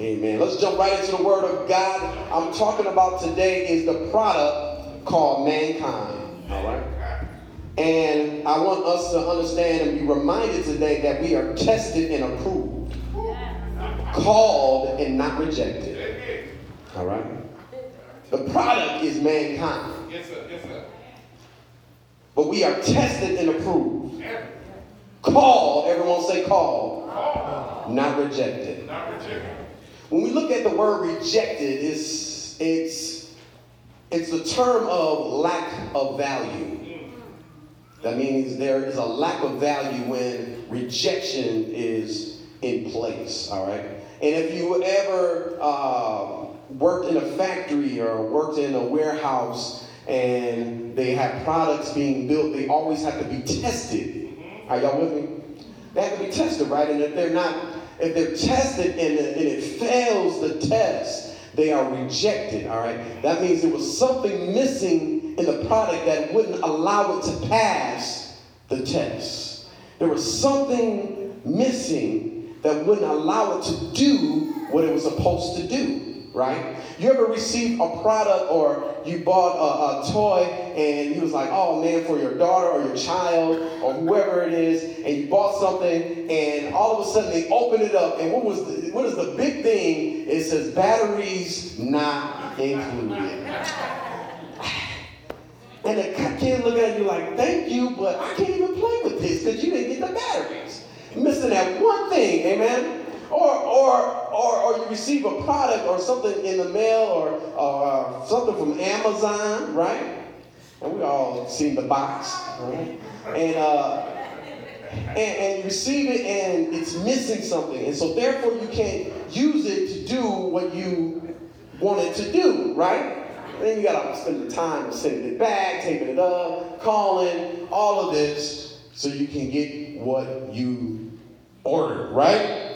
Amen. Let's jump right into the Word of God. I'm talking about today is the product called mankind. All right. And I want us to understand and be reminded today that we are tested and approved, called and not rejected. All right. The product is mankind. Yes, sir. Yes, sir. But we are tested and approved. Called, everyone say called, not rejected. Not rejected. When we look at the word rejected, it's it's it's a term of lack of value. That means there is a lack of value when rejection is in place. All right. And if you ever uh, worked in a factory or worked in a warehouse and they have products being built, they always have to be tested. Are y'all with me? They have to be tested, right? And if they're not, if they're tested and, it- and it fails the test, they are rejected, all right? That means there was something missing in the product that wouldn't allow it to pass the test. There was something missing that wouldn't allow it to do what it was supposed to do, right? You ever received a product or you bought a, a toy and you was like, oh man, for your daughter or your child or whoever it is, and you bought something and all of a sudden they open it up and what was the, what is the big thing? It says batteries not included. And the kid look at you like, thank you, but I can't even play with this because you didn't get the batteries. Missing that one thing, amen? Or, or, or, or you receive a product or something in the mail or, or something from Amazon, right? And we all seen the box, right? And, uh, and, and you receive it and it's missing something. And so therefore you can't use it to do what you want it to do, right? And then you gotta spend the time sending it back, taping it up, calling, all of this, so you can get what you ordered, right?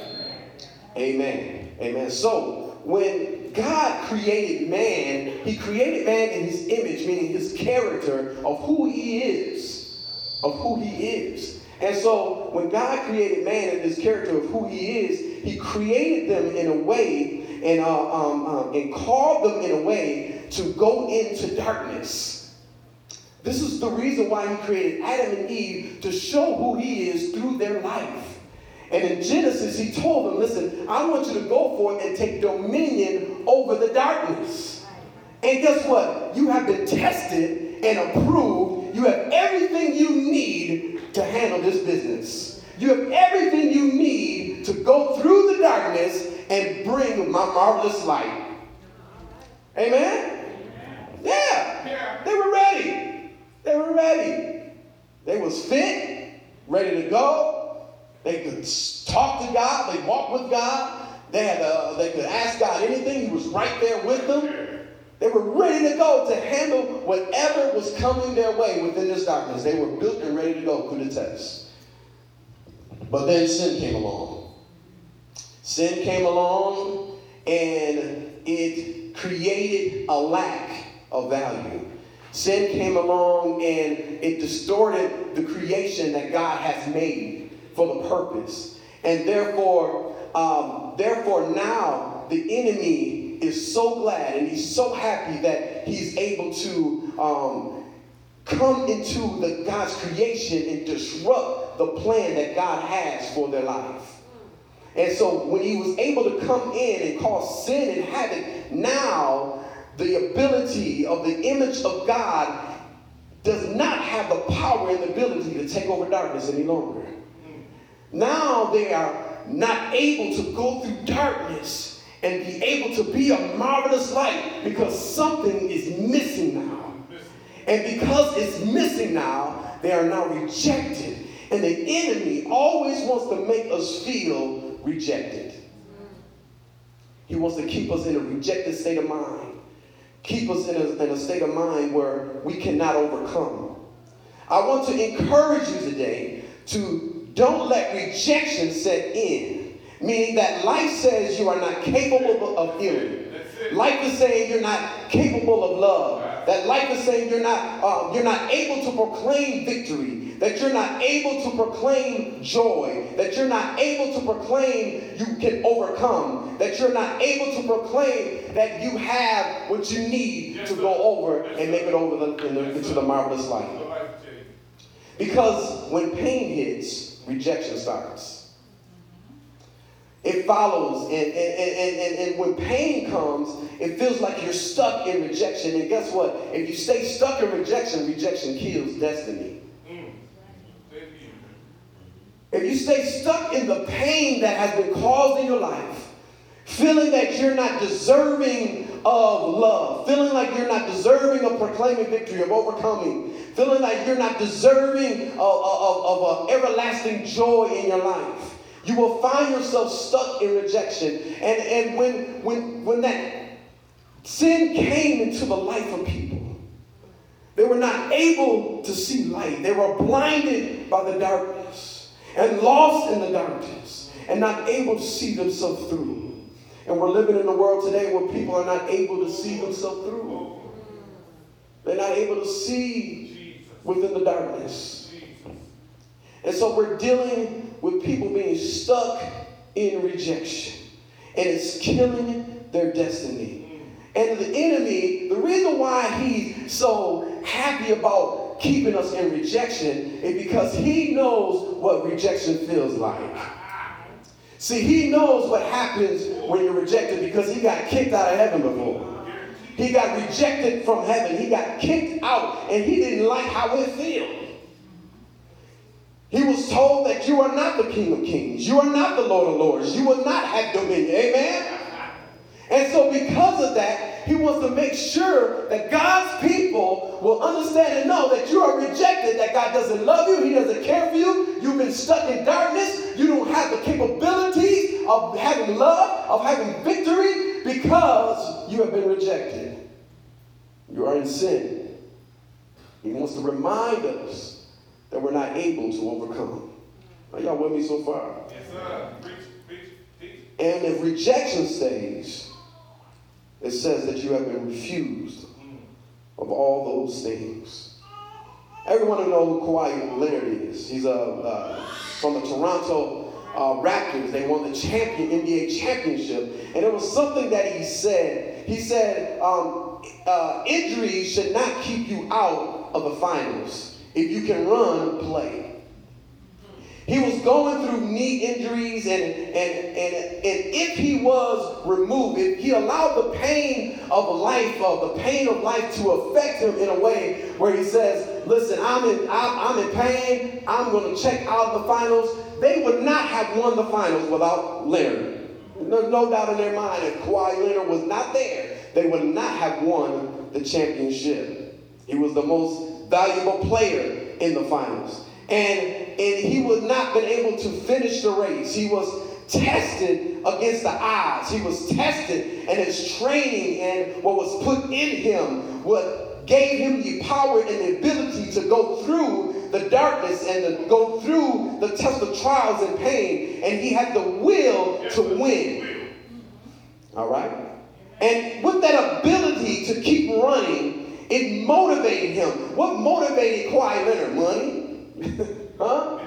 Amen. Amen. So when God created man, he created man in his image, meaning his character of who he is. Of who he is. And so when God created man in his character of who he is, he created them in a way and, uh, um, um, and called them in a way to go into darkness. This is the reason why he created Adam and Eve to show who he is through their life. And in Genesis, he told them, listen, I want you to go for it and take dominion over the darkness. And guess what? You have been tested and approved. You have everything you need to handle this business. You have everything you need to go through the darkness and bring my marvelous light. Amen? Yeah. They were ready. They were ready. They was fit, ready to go. They could talk to God. They walked with God. They had uh, they could ask God anything. He was right there with them. They were ready to go to handle whatever was coming their way within this darkness. They were built and ready to go through the test. But then sin came along. Sin came along and it created a lack of value. Sin came along and it distorted the creation that God has made for the purpose. And therefore, um, therefore now the enemy is so glad and he's so happy that he's able to um, come into the God's creation and disrupt the plan that God has for their life. And so when he was able to come in and cause sin and havoc, now the ability of the image of God does not have the power and the ability to take over darkness any longer. Now they are not able to go through darkness and be able to be a marvelous light because something is missing now. And because it's missing now, they are now rejected. And the enemy always wants to make us feel rejected. He wants to keep us in a rejected state of mind, keep us in a, in a state of mind where we cannot overcome. I want to encourage you today to don't let rejection set in, meaning that life says you are not capable of healing. Life is saying you're not capable of love. That life is saying you're not uh, you're not able to proclaim victory. That you're not able to proclaim joy. That you're not able to proclaim you can overcome. That you're not able to proclaim that you have what you need to go over and make it over the, into the marvelous life. Because when pain hits, rejection starts. It follows, and, and, and, and, when pain comes, it feels like you're stuck in rejection. And guess what? If you stay stuck in rejection, rejection kills destiny. If you stay stuck in the pain that has been caused in your life, feeling that you're not deserving of love, feeling like you're not deserving of proclaiming victory, of overcoming, feeling like you're not deserving of, of, of, of uh, everlasting joy in your life you will find yourself stuck in rejection. And, and when, when, when that sin came into the life of people, they were not able to see light. They were blinded by the darkness and lost in the darkness and not able to see themselves through. And we're living in a world today where people are not able to see themselves through. They're not able to see within the darkness. And so we're dealing with people being stuck in rejection. And it's killing their destiny. And the enemy, the reason why he's so happy about keeping us in rejection is because he knows what rejection feels like. See, he knows what happens when you're rejected because he got kicked out of heaven before. He got rejected from heaven. He got kicked out and he didn't like how it felt. He was told that you are not the King of Kings. You are not the Lord of Lords. You will not have dominion. Amen? And so, because of that, he wants to make sure that God's people will understand and know that you are rejected, that God doesn't love you, He doesn't care for you, you've been stuck in darkness, you don't have the capabilities of having love, of having victory, because you have been rejected. You are in sin. He wants to remind us that we're not able to overcome. Are y'all with me so far? Yes, sir. Preach, preach, preach. And if rejection stays, it says that you have been refused of all those things. Everyone know who Kawhi Leonard is. He's a, uh, from the Toronto uh, Raptors. They won the champion NBA championship, and it was something that he said. He said, um, uh, "Injuries should not keep you out of the finals." If you can run, play. He was going through knee injuries, and, and, and, and if he was removed, if he allowed the pain of life, of the pain of life to affect him in a way where he says, listen, I'm in, I'm, I'm in pain, I'm going to check out the finals, they would not have won the finals without Leonard. There's no doubt in their mind, if Kawhi Leonard was not there, they would not have won the championship. He was the most valuable player in the finals. And, and he would not been able to finish the race. He was tested against the odds. He was tested, and his training and what was put in him, what gave him the power and the ability to go through the darkness and to go through the test of trials and pain. And he had the will to win. All right? And with that ability to keep running, it motivated him. What motivated Kawhi Leonard? Money? huh?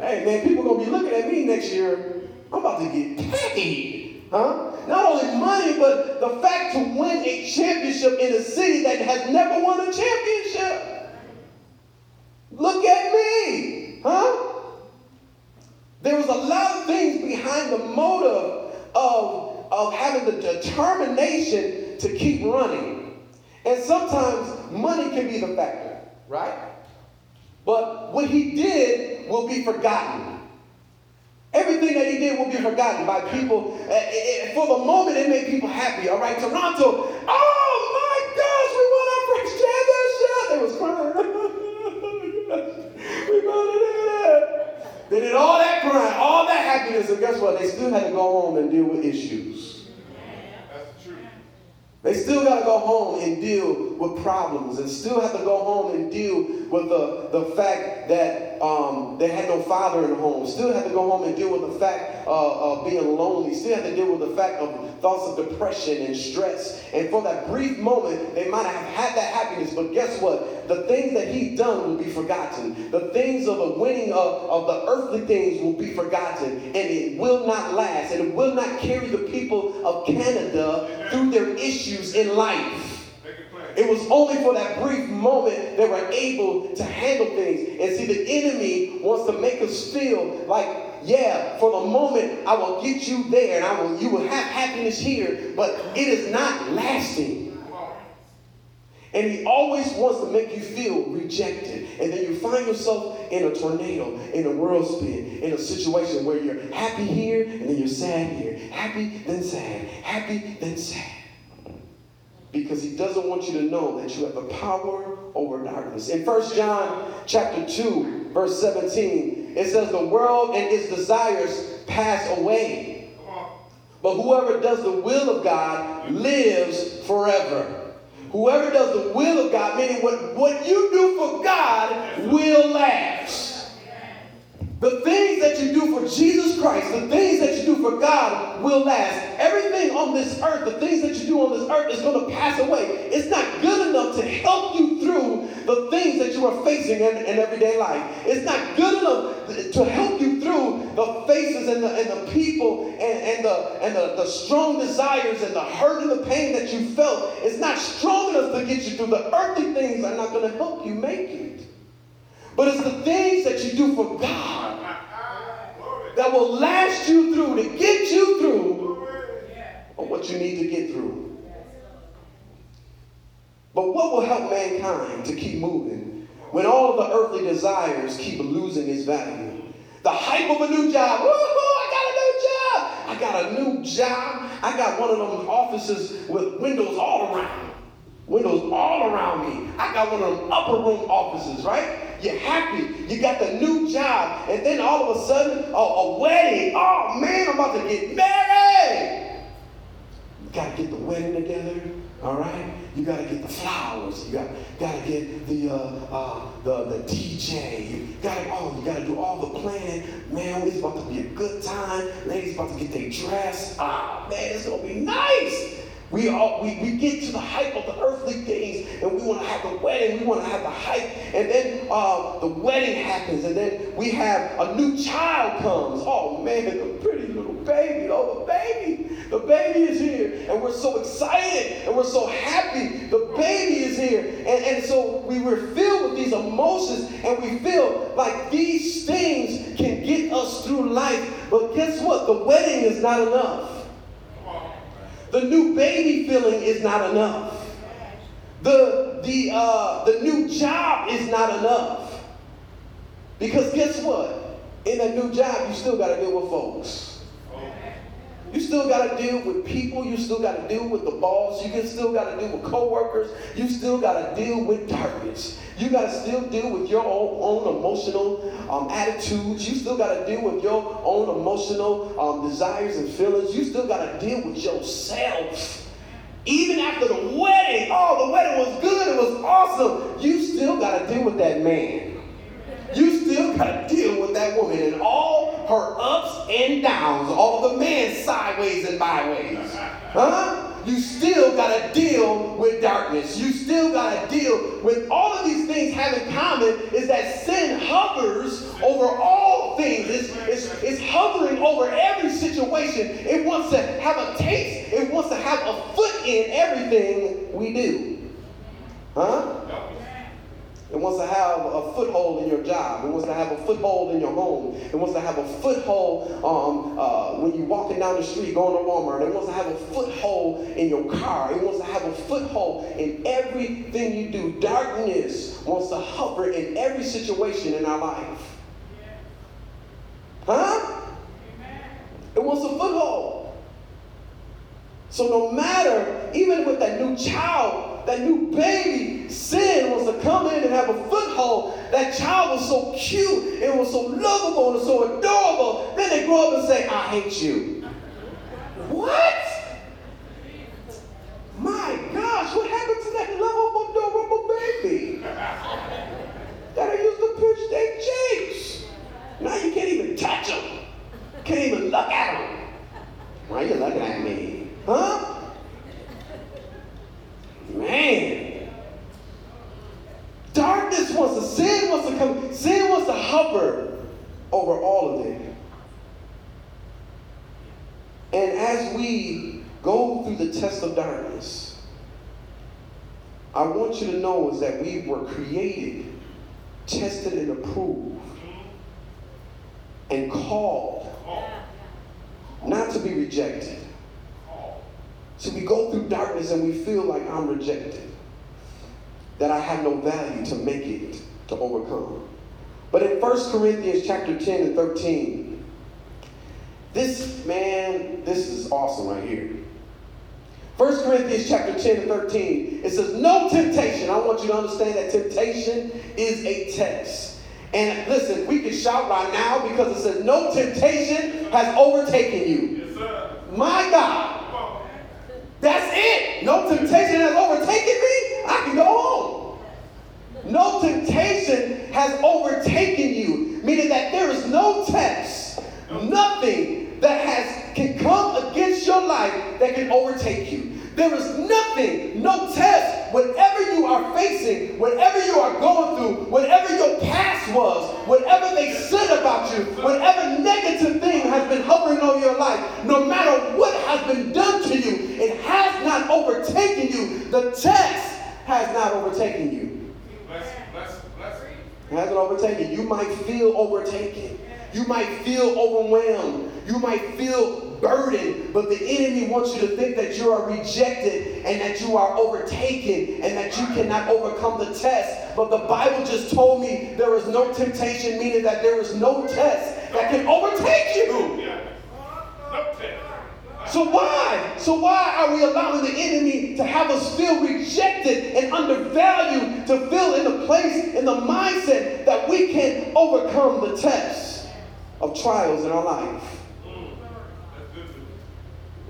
hey, man, people to be looking at me next year. I'm about to get paid. Huh? Not only money, but the fact to win a championship in a city that has never won a championship. Look at me. Huh? There was a lot of things behind the motive of, of having the determination to keep running. And sometimes money can be the factor, right? But what he did will be forgotten. Everything that he did will be forgotten by people. Uh, for the moment, it made people happy. All right, Toronto. Oh my gosh, we won our first championship. They was crying. We're gonna do that. They did all that crying, all that happiness, and guess what? They still had to go home and deal with issues. They still got to go home and deal with problems and still have to go home and deal with the, the fact that um, they had no father in the home. Still have to go home and deal with the fact uh, of being lonely. Still have to deal with the fact of thoughts of depression and stress. And for that brief moment, they might have had that happiness, but guess what? The things that he's done will be forgotten. The things of the winning of, of the earthly things will be forgotten. And it will not last. And it will not carry the people of Canada through their issues in life. It was only for that brief moment they were able to handle things. And see, the enemy wants to make us feel like yeah, for the moment I will get you there and I will you will have happiness here, but it is not lasting. And he always wants to make you feel rejected. And then you find yourself in a tornado, in a whirlspin, in a situation where you're happy here and then you're sad here. Happy, then sad. Happy, then sad. Because he doesn't want you to know that you have the power over darkness. In 1 John chapter 2, verse 17, it says, The world and its desires pass away. But whoever does the will of God lives forever. Whoever does the will of God, meaning what, what you do for God, will last. The things that you do for Jesus Christ, the things that you do for God will last. Everything on this earth, the things that you do on this earth is going to pass away. It's not good enough to help you through the things that you are facing in, in everyday life. It's not good enough to help you through the faces and the, and the people and, and, the, and the, the strong desires and the hurt and the pain that you felt. It's not strong enough to get you through. The earthly things are not going to help you make it. But it's the things that you do for God that will last you through, to get you through on what you need to get through. But what will help mankind to keep moving when all of the earthly desires keep losing its value? The hype of a new job. I got a new job. I got a new job. I got one of them offices with windows all around. Windows all around me. I got one of them upper room offices, right? You're happy. You got the new job. And then all of a sudden, a, a wedding. Oh man, I'm about to get married. You got to get the wedding together. All right, you gotta get the flowers. You got gotta get the uh, uh, the the DJ. You gotta oh, you gotta do all the planning. Man, it's about to be a good time. Ladies about to get their dress. Ah, man, it's gonna be nice. We, all, we, we get to the hype of the earthly things and we want to have the wedding, we want to have the hype, and then uh, the wedding happens, and then we have a new child comes. Oh man, the pretty little baby, oh the baby, the baby is here, and we're so excited and we're so happy. The baby is here, and, and so we were filled with these emotions, and we feel like these things can get us through life. But guess what? The wedding is not enough. The new baby feeling is not enough. The, the, uh, the new job is not enough. Because guess what? In a new job, you still got to deal with folks. You still got to deal with people. You still got to deal with the boss. You still got to deal with coworkers. You still got to deal with darkness. You got to still deal with your own, emotional um, attitudes. You still got to deal with your own emotional um, desires and feelings. You still got to deal with yourself. Even after the wedding, oh, the wedding was good, it was awesome. You still got to deal with that man. You still got to deal with that woman and all her ups and downs, all the man sideways and byways. Huh? You still got to deal with darkness. You still got to deal with all of these things have in common is that sin hovers over all things. It's, it's, it's hovering over every situation. It wants to have a taste. It wants to have a foot in everything we do. Huh? It wants to have a foothold in your job. It wants to have a foothold in your home. It wants to have a foothold um, uh, when you're walking down the street going to Walmart. It wants to have a foothold in your car. It wants to have a foothold in everything you do. Darkness wants to hover in every situation in our life. Huh? It wants a foothold. So no matter, even with that new child, that new baby, sin was to come in and have a foothold. That child was so cute, it was so lovable and so adorable. Then they grow up and say, I hate you. what? My gosh, what happened to that lovable, adorable baby that I used to push their cheeks? Now you can't even touch them. Can't even look at them. Why are you looking at me? Huh? Man. Darkness wants to, sin wants to come, sin wants to hover over all of it. And as we go through the test of darkness, I want you to know is that we were created, tested, and approved, and called not to be rejected. So we go through darkness and we feel like I'm rejected, that I have no value to make it to overcome. But in 1 Corinthians chapter 10 and 13, this man, this is awesome right here. 1 Corinthians chapter 10 and 13, it says, No temptation. I want you to understand that temptation is a test. And listen, we can shout right now because it says, No temptation has overtaken you. Yes, sir. My God. That's it. No temptation has overtaken me. I can go home. No temptation has overtaken you, meaning that there is no test, nothing that has can come against your life that can overtake you. There is nothing, no test, whatever you are facing, whatever you are going through, whatever your past was, whatever they said about you, whatever negative thing has been hovering over your life, no matter what has been done to you, it has not overtaken you. The test has not overtaken you. It hasn't overtaken. You You might feel overtaken. You might feel overwhelmed. You might feel burdened, but the enemy wants you to think that you are rejected and that you are overtaken and that you cannot overcome the test. But the Bible just told me there is no temptation, meaning that there is no test that can overtake you. So why? So why are we allowing the enemy to have us feel rejected and undervalued, to feel in the place, in the mindset that we can overcome the test of trials in our life?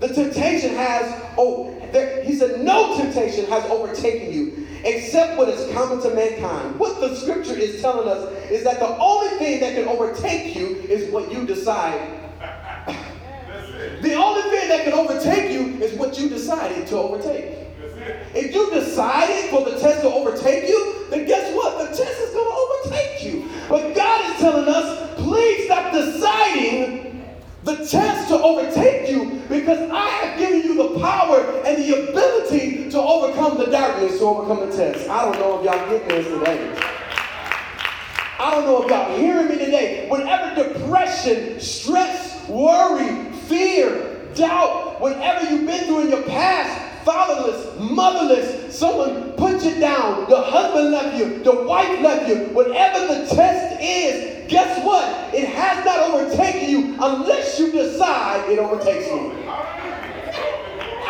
The temptation has, oh, there, he said, no temptation has overtaken you except what is common to mankind. What the scripture is telling us is that the only thing that can overtake you is what you decide. the only thing that can overtake you is what you decided to overtake. If you decided for the test to overtake you, then guess what? The test is going to overtake you. But God is telling us, please stop deciding the test to overtake you because I have given you the power and the ability to overcome the darkness, to overcome the test. I don't know if y'all getting this today. I don't know if y'all hearing me today. Whenever depression, stress, worry, fear, doubt, whatever you've been through in your past, fatherless, motherless, someone put you down, the husband left you, the wife left you, whatever the test is, guess what? It has not overtaken you unless you decide it overtakes you. Are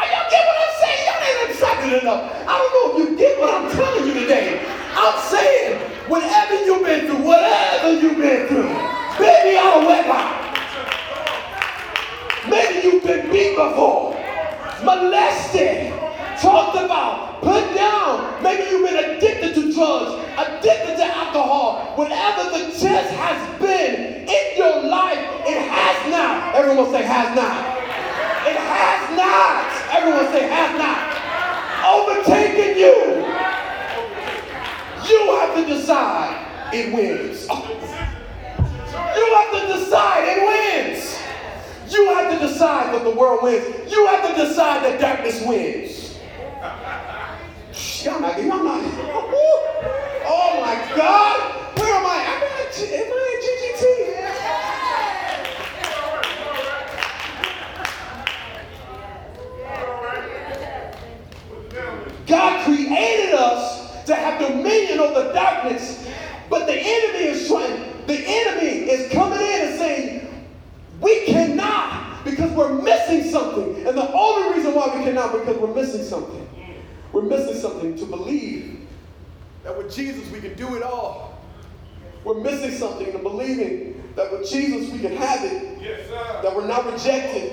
y'all get what I'm saying? Y'all ain't excited enough. I don't know if you get what I'm telling you today. I'm saying, whatever you've been through, whatever you've been through, baby out of wedlock. Maybe you've been beat before molested, talked about, put down. Maybe you've been addicted to drugs, addicted to alcohol. Whatever the test has been in your life, it has not. Everyone say has not. It has not. Everyone say has not. Overtaken you. You have to decide it wins. You have to decide it wins. You have to decide what the world wins. You have to decide that darkness wins. Y'all not, y'all not. Oh my God. Where am I? Am I, am I at GGT? God created us to have dominion over darkness, but the enemy is trying, the enemy is coming in and saying, we cannot because we're missing something. And the only reason why we cannot because we're missing something. We're missing something to believe that with Jesus we can do it all. We're missing something to believing that with Jesus we can have it. Yes, that we're not rejected.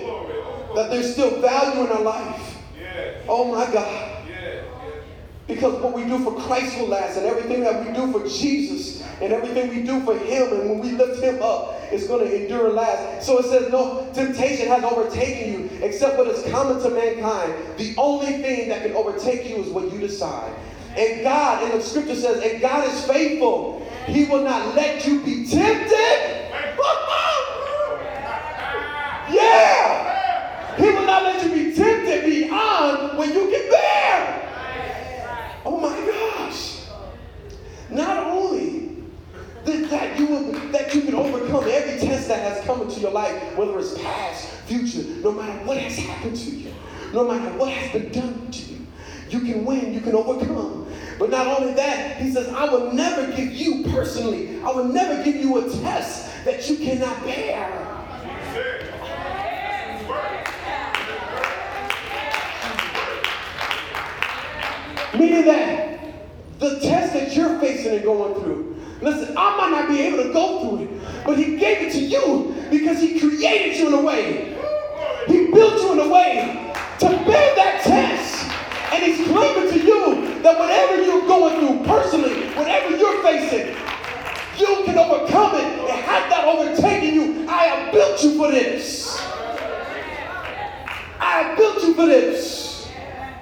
That there's still value in our life. Yes. Oh my God. Because what we do for Christ will last, and everything that we do for Jesus, and everything we do for Him, and when we lift Him up, it's going to endure and last. So it says, No temptation has overtaken you except what is common to mankind. The only thing that can overtake you is what you decide. And God, in the scripture says, and God is faithful. He will not let you be tempted. yeah! He will not let you be tempted beyond when you can bear. Oh my gosh. Not only that you will, that you can overcome every test that has come into your life, whether it's past, future, no matter what has happened to you, no what done to you. You can win, you can overcome. But not only that, he says, I will never give you personally, I will never give you a test that you cannot bear. Meaning that the test that you're facing and going through, listen, I might not be able to go through it, but he gave it to you because he created you in a way. This. I built you for this.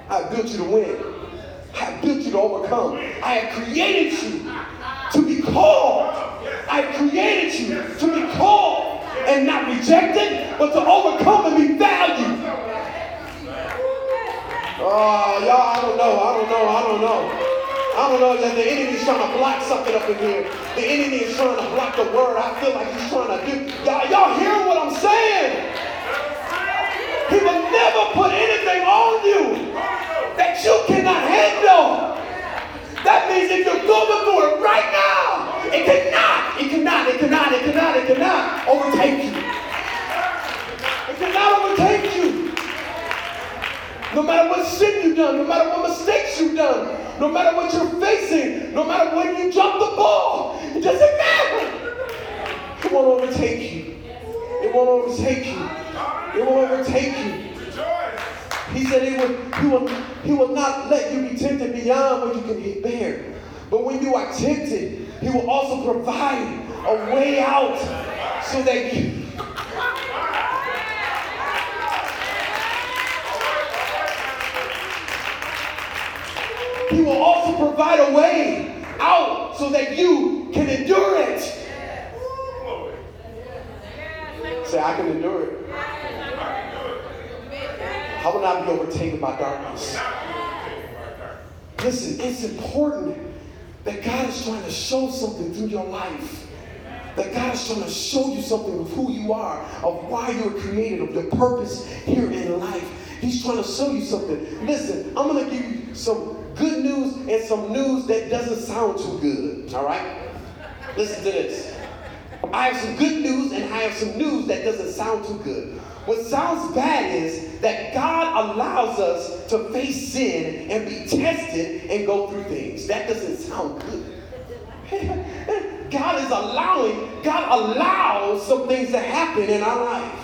I built you to win. I built you to overcome. I created you to be called. I created you to be called and not rejected, but to overcome and be valued. Oh, y'all, I don't know, I don't know, I don't know. I don't know that the enemy's trying to block something up in here. The enemy is trying to block the word. I feel like he's trying to do. Y'all, y'all hear what I'm saying? He will never put anything on you that you cannot handle. That means if you're going through it right now, it cannot, it cannot, it cannot, it cannot, it cannot overtake you. It cannot overtake you. No matter what sin you've done, no matter what mistakes you've done, no matter what you're facing, no matter when you drop the ball, it doesn't matter. It won't overtake you. It won't overtake you. It won't overtake you. He said he will, he, will, he will not let you be tempted beyond what you can get bear. But when you are tempted, he will also provide a way out so that you, He will also provide a way out so that you can endure it. Say, I can endure it. I will not be overtaken by darkness. Listen, it's important that God is trying to show something through your life. That God is trying to show you something of who you are, of why you were created, of your purpose here in life. He's trying to show you something. Listen, I'm going to give you some good news and some news that doesn't sound too good. All right? Listen to this. I have some good news and I have some news that doesn't sound too good. What sounds bad is that God allows us to face sin and be tested and go through things. That doesn't sound good. God is allowing, God allows some things to happen in our life.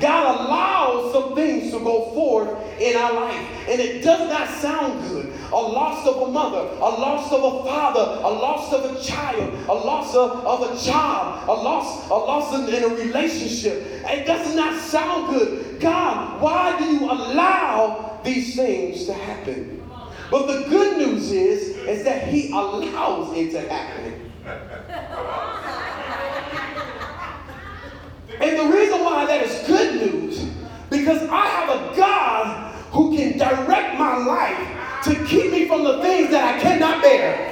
God allows some things to go forth in our life. And it does not sound good. A loss of a mother, a loss of a father, a loss of a child, a loss of, of a job, a loss, a loss in, in a relationship. It does not sound good. God, why do you allow these things to happen? But the good news is, is that He allows it to happen. And the reason why that is good news, because I have a God who can direct my life to keep me from the things that I cannot bear.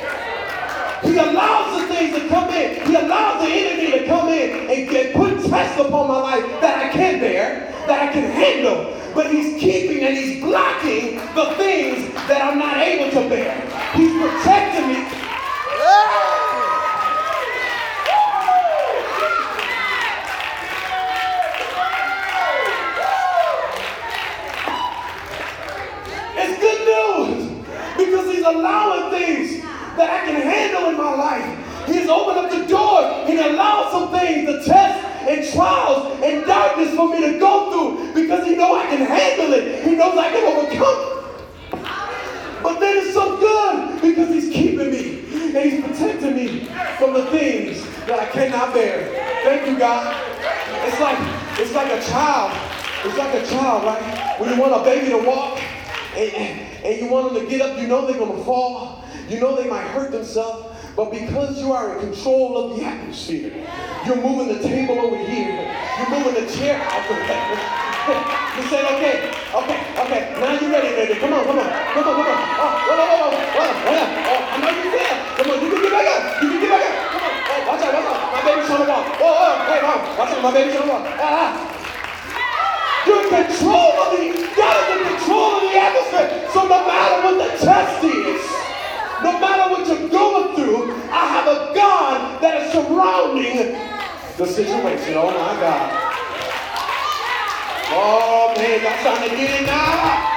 He allows the things to come in. He allows the enemy to come in and get, put tests upon my life that I can bear, that I can handle. But he's keeping and he's blocking the things that I'm not able to bear. He's protecting me. It's good news because he's allowing things that I can handle in my life. He's opened up the door and allowed some things, the tests and trials and darkness for me to go through because he knows I can handle it. He knows I can overcome it. But then it's so good because he's keeping me and he's protecting me from the things that I cannot bear. Thank you, God. It's like it's like a child. It's like a child, right? When you want a baby to walk and, and, you want them to get up, you know they're gonna fall. You know they might hurt themselves. But because you are in control of the atmosphere, you're moving the table over here. You're moving the chair out the way. you said, okay, okay, okay. Now you're ready, baby. Come on, come on, come on, come on. Oh, whoa, whoa, whoa, whoa, whoa. Oh, I know you feel. Come on, you can get back up. You can get back up. Come on. Oh, watch out, watch out. My baby's trying to walk. Oh, oh, hey, mom. Watch out, my baby's trying to walk. Ah, ah. You're in control of the, God is in control the atmosphere. So no matter what the test is, no matter what you're going through, I have a God that is surrounding the situation. Oh my God. Oh man, y'all starting to get it now.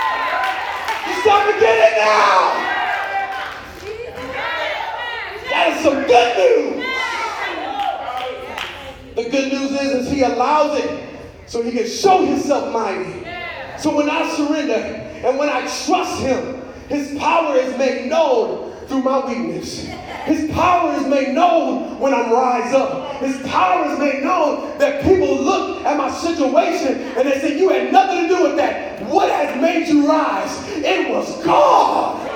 You starting to get it now. That is some good news. The good news is, is he allows it so he can show himself mighty. So when I surrender and when I trust him, his power is made known through my weakness. His power is made known when I rise up. His power is made known that people look at my situation and they say, You had nothing to do with that. What has made you rise? It was God.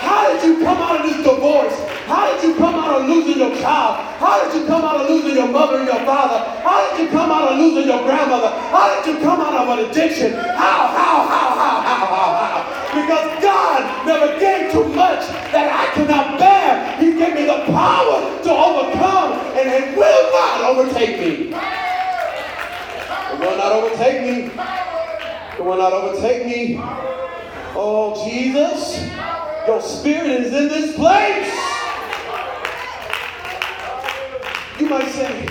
How did you come out of this divorce? How did you come out of losing your child? How did you come out of losing your mother and your father? How did you come out of losing your grandmother? How did you come out of an addiction? How, how, how, never gave too much that I cannot bear. He gave me the power to overcome, and it will not overtake me. It will not overtake me. It will not overtake me. Oh, Jesus. Your spirit is in this place. You might say,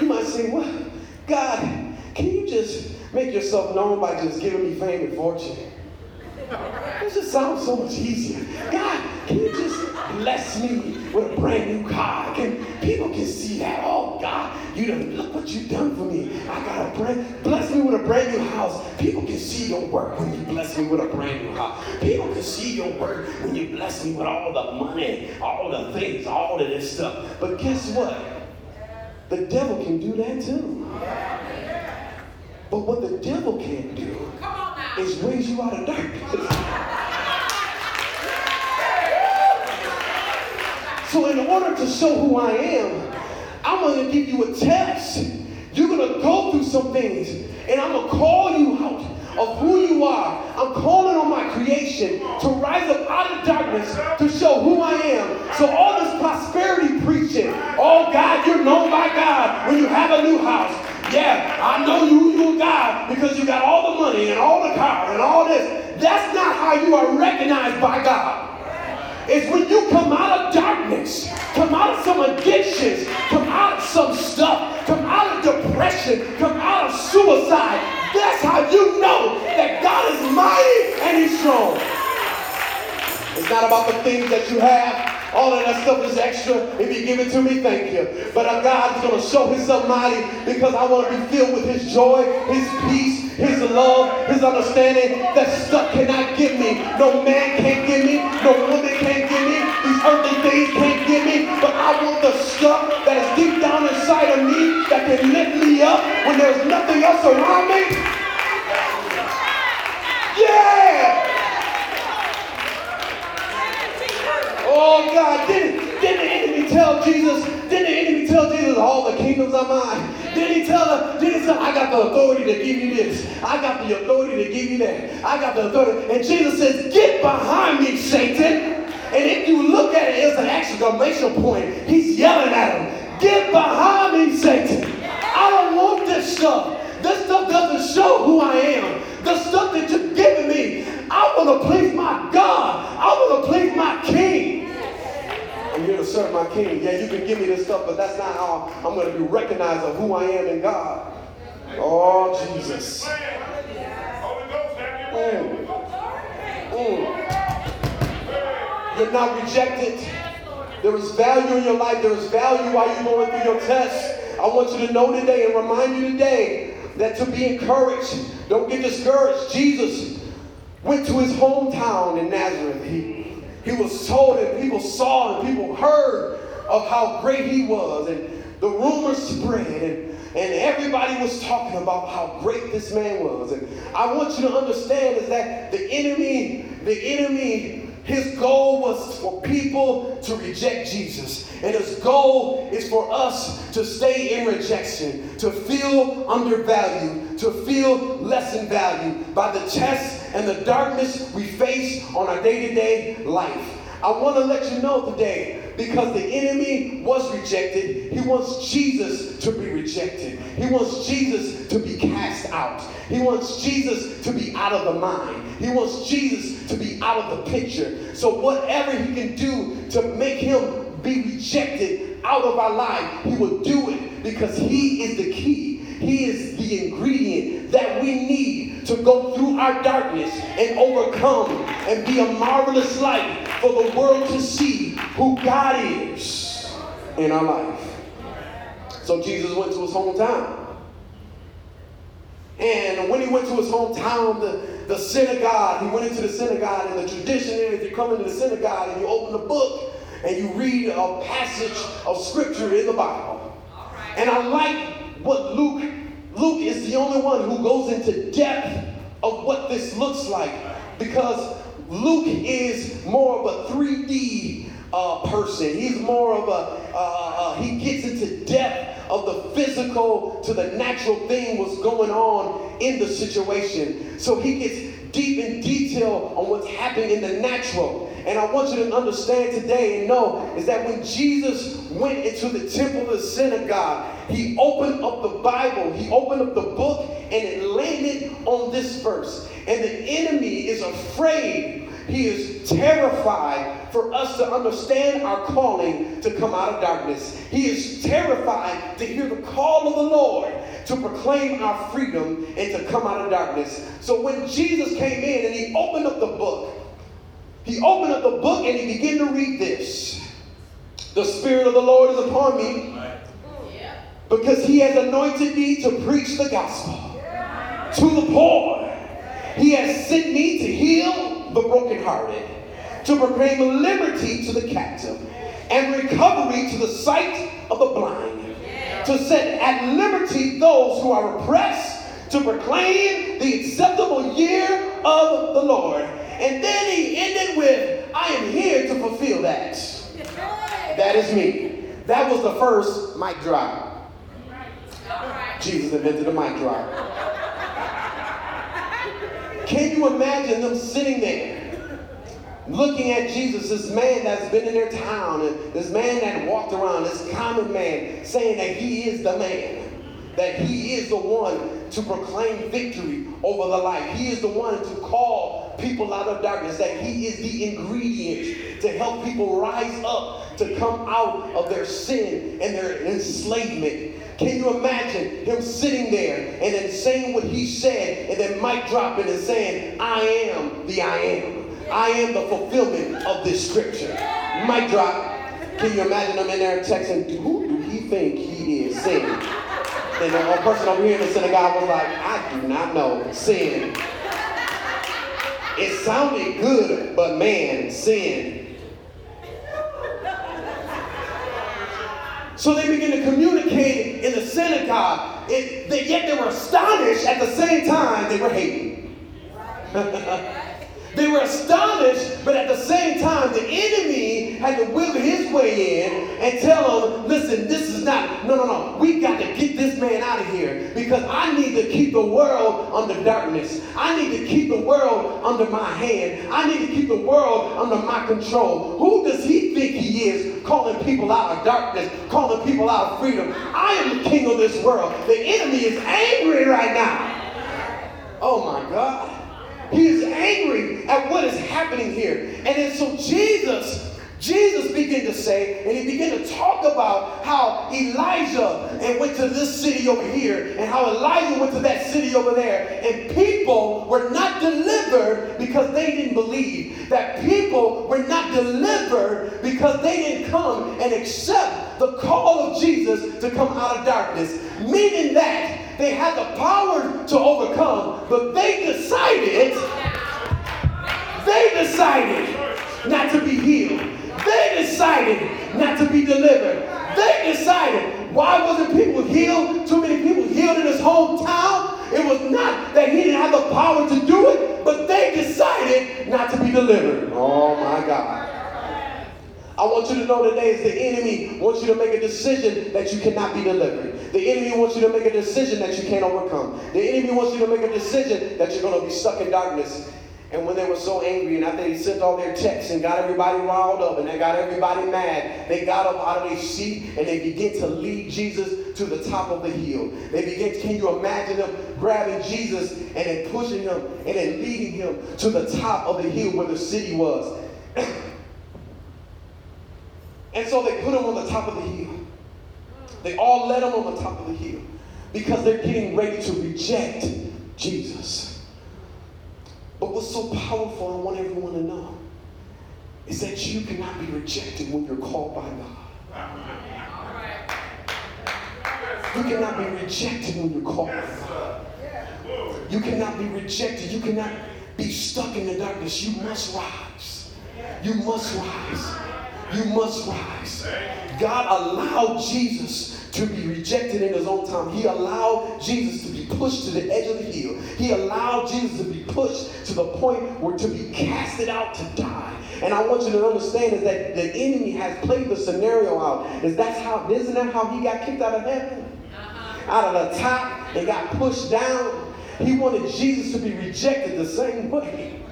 you might say, what? God, can you just make yourself known by just giving me fame and fortune? This just sounds so much easier. God, can you just bless me with a brand new car? Can people can see that? Oh God, you done look what you done for me. I got a brand bless me with a brand new house. People can see your work when you bless me with a brand new house. People can see your work when you bless me with all the money, all the things, all of this stuff. But guess what? The devil can do that too. But what the devil can't do is raise you out of darkness. So, in order to show who I am, I'm to give you a test. You're to go through some things, and I'm to call you out of who you are. I'm calling on my creation to rise up out of darkness to show who I am. So, all this prosperity preaching, oh God, you're known by God when you have a new house. Yeah, I know you, you a God because you got all the money and all the cars and all this. That's not how you are recognized by God. It's when you come out of darkness, come out of some addictions, come out of some stuff, come out of depression, come out of suicide. That's how you know that God is mighty and He's strong. It's not about the things that you have. All of that stuff is extra. If you give it to me, thank you. But God is going to show Himself mighty because I want to be filled with His joy, His peace, His love, His understanding. That stuff cannot give me. No man can't give me. No woman can't give me. These earthly things can't give me. But I want the stuff that is deep down inside of me that can lift me up when there's nothing else around me. Yeah! Oh God, didn't, didn't the enemy tell Jesus, didn't the enemy tell Jesus all the kingdoms are mine? Didn't he tell him, didn't he tell I got the authority to give you this. I got the authority to give you that. I got the authority. And Jesus says, get behind me, Satan. And if you look at it as an exclamation point, he's yelling at him, get behind me, Satan. I don't want this stuff. This stuff doesn't show who I am. The stuff that you're giving me, I want to please my God. I want to please my King. I'm here to serve my King. Yeah, you can give me this stuff, but that's not how I'm going to be recognized of who I am in God. Oh, Jesus. Mm. Mm. You're not rejected. There is value in your life. There is value while you're going through your test. I want you to know today and remind you today that to be encouraged, don't get discouraged. Jesus went to his hometown in Nazareth. He, he was told and people saw and people heard of how great he was, and the rumors spread, and, and everybody was talking about how great this man was. And I want you to understand is that the enemy, the enemy his goal was for people to reject Jesus. And his goal is for us to stay in rejection, to feel undervalued, to feel less in value by the tests and the darkness we face on our day to day life. I want to let you know today because the enemy was rejected, he wants Jesus to be rejected. He wants Jesus to be cast out. He wants Jesus to be out of the mind. He wants Jesus to be out of the picture. So, whatever he can do to make him be rejected out of our life, he will do it because he is the key. He is the ingredient that we need to go through our darkness and overcome and be a marvelous light for the world to see who God is in our life. So Jesus went to his hometown. And when he went to his hometown, the, the synagogue, he went into the synagogue, and the tradition is you come into the synagogue and you open the book and you read a passage of scripture in the Bible. And I like what Luke, Luke is the only one who goes into depth of what this looks like because Luke is more of a 3D uh, person. He's more of a, uh, uh, he gets into depth of the physical to the natural thing what's going on in the situation. So he gets deep in detail on what's happening in the natural. And I want you to understand today and know is that when Jesus went into the temple, of the synagogue, he opened up the Bible, he opened up the book, and it landed on this verse. And the enemy is afraid he is terrified for us to understand our calling to come out of darkness. He is terrified to hear the call of the Lord to proclaim our freedom and to come out of darkness. So when Jesus came in and he opened up the book, he opened up the book and he began to read this. The Spirit of the Lord is upon me because he has anointed me to preach the gospel to the poor. He has sent me to heal the brokenhearted, to proclaim liberty to the captive, and recovery to the sight of the blind, to set at liberty those who are oppressed, to proclaim the acceptable year of the Lord. And then he ended with, I am here to fulfill that. That is me. That was the first mic drop. Jesus invented the mic drop. Can you imagine them sitting there looking at Jesus, this man that's been in their town, and this man that walked around, this common man, saying that he is the man, that he is the one to proclaim victory over the life. He is the one to call people out of darkness, that he is the ingredient to help people rise up to come out of their sin and their enslavement can you imagine him sitting there and then saying what he said and then mic dropping and saying, I am the I am. I am the fulfillment of this scripture. Mic drop. Can you imagine him in there texting, who do he think he is saying? And the person over here in the synagogue was like, I do not know. Sin. It sounded good, but man, sin So they began to communicate in the synagogue, it, they, yet they were astonished at the same time they were hating. They were astonished, but at the same time, the enemy had to wiggle his way in and tell them, listen, this is not, no, no, no. We got to get this man out of here because I need to keep the world under darkness. I need to keep the world under my hand. I need to keep the world under my control. Who does he think he is calling people out of darkness, calling people out of freedom? I am the king of this world. The enemy is angry right now. Oh my God. He is angry at what is happening here. And then so Jesus Jesus began to say, and he began to talk about how Elijah and went to this city over here, and how Elijah went to that city over there, and people were not delivered because they didn't believe. That people were not delivered because they didn't come and accept the call of Jesus to come out of darkness. Meaning that they had the power to overcome, but they decided, they decided not to be healed. They decided not to be delivered. They decided. Why wasn't people healed? Too many people healed in his hometown. It was not that he didn't have the power to do it, but they decided not to be delivered. Oh my God. I want you to know today is the enemy wants you to make a decision that you cannot be delivered. The enemy wants you to make a decision that you can't overcome. The enemy wants you to make a decision that you're going to be stuck in darkness. And when they were so angry, and after they sent all their texts and got everybody riled up and they got everybody mad, they got up out of their seat and they began to lead Jesus to the top of the hill. They began, can you imagine them grabbing Jesus and then pushing him and then leading him to the top of the hill where the city was? And so they put him on the top of the hill. They all led him on the top of the hill because they're getting ready to reject Jesus. But what's so powerful, I want everyone to know, is that you cannot be rejected when you're called by God. You cannot be rejected when you're called by God. You cannot be rejected. You cannot be stuck in the darkness. You must rise. You must rise. You must rise. God allowed Jesus to be rejected in his own time. He allowed Jesus to be pushed to the edge of the hill. He allowed Jesus to be pushed to the point where to be casted out to die. And I want you to understand is that the enemy has played the scenario out. Is that's how isn't that how he got kicked out of heaven? Uh-huh. Out of the top and got pushed down. He wanted Jesus to be rejected the same way.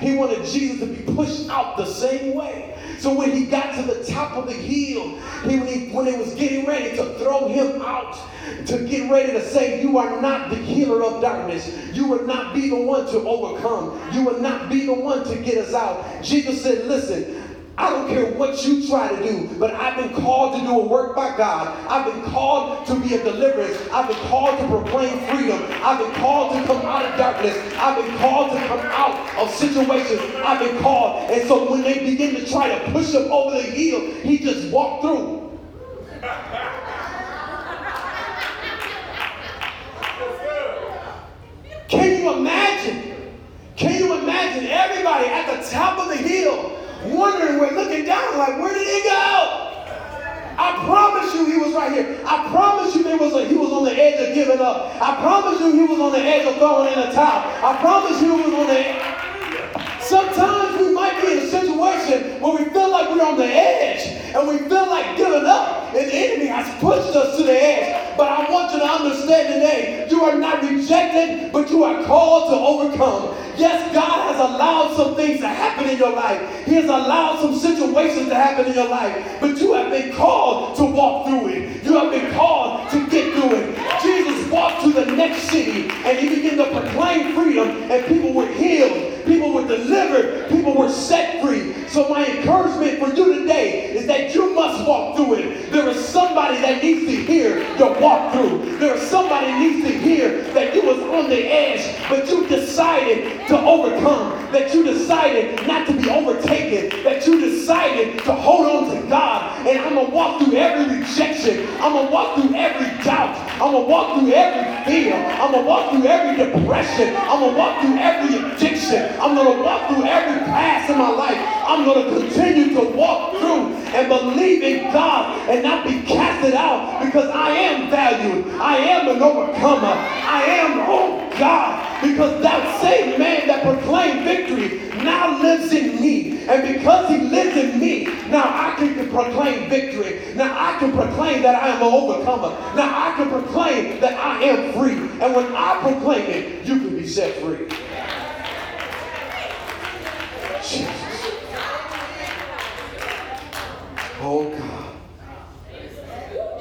He wanted Jesus to be pushed out the same way. So when he got to the top of the hill, he, when, he, was getting ready to throw him out, to get ready to say, You are not the healer of darkness. You will not be the one to overcome. You will not be the one to get us out. Jesus said, Listen, I don't care what you try to do, but I've been called to do a work by God. I've been called to be a deliverance. I've been called to proclaim freedom. I've been called to come out of darkness. I've been called to come out of situations. I've been called. And so when they begin to try to push him over the hill, he just walked through. Can you imagine? Can you imagine everybody at the top of the hill wondering, we're looking down like, where did he go? I promise you he was right here. I promise you there was a, he was on the edge of giving up. I promise you he was on the edge of throwing in a towel. I promise you he was on the edge. Sometimes we might be in a situation where we feel like we're on the edge and we feel like giving up and the enemy has pushed us to the edge. But I want you to understand today, you are not rejected, but you are called to overcome. Yes, God allowed some things to happen in your life. He has allowed some situations to happen in your life. But you have been called to walk through it. You have been called to get through it. Jesus walked to the next city and he began to proclaim freedom and people were healed. People were delivered. People were set free. So my encouragement for you today is that you must walk through it. There is somebody that needs to hear your walk through. There is somebody needs to hear on the edge, but you decided to overcome, that you decided not to be overtaken, that you decided to hold on to God. And I'm going to walk through every rejection. I'm going to walk through every doubt. I'm going to walk through every fear. I'm going to walk through every depression. I'm going to walk through every addiction. I'm going to walk through every past in my life. I'm going to continue to walk through and believe in God and not be casted out because I am valued. I am an overcomer. I am, oh God, because that same man that proclaimed victory now lives in me. And because he lives in me, now I can victory. Now I can proclaim that I am an overcomer. Now I can proclaim that I am free. And when I proclaim it, you can be set free. Jesus. Oh God.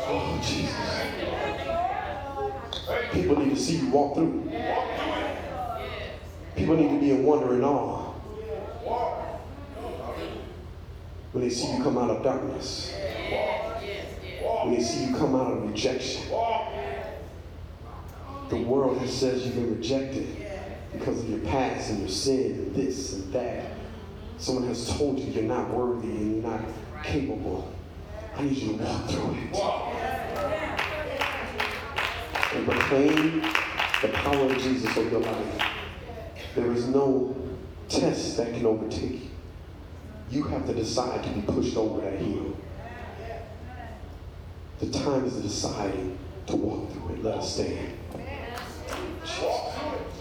Oh Jesus. People need to see you walk through. People need to be in wonder and awe. When they see you come out of darkness. When they see you come out of rejection. The world has says you've been rejected because of your past and your sin and this and that. Someone has told you you're not worthy and you're not capable. I need you to walk through it. And proclaim the power of Jesus over your life. There is no test that can overtake you. You have to decide to be pushed over that hill. The time is deciding to walk through it. Let us stand. Jesus.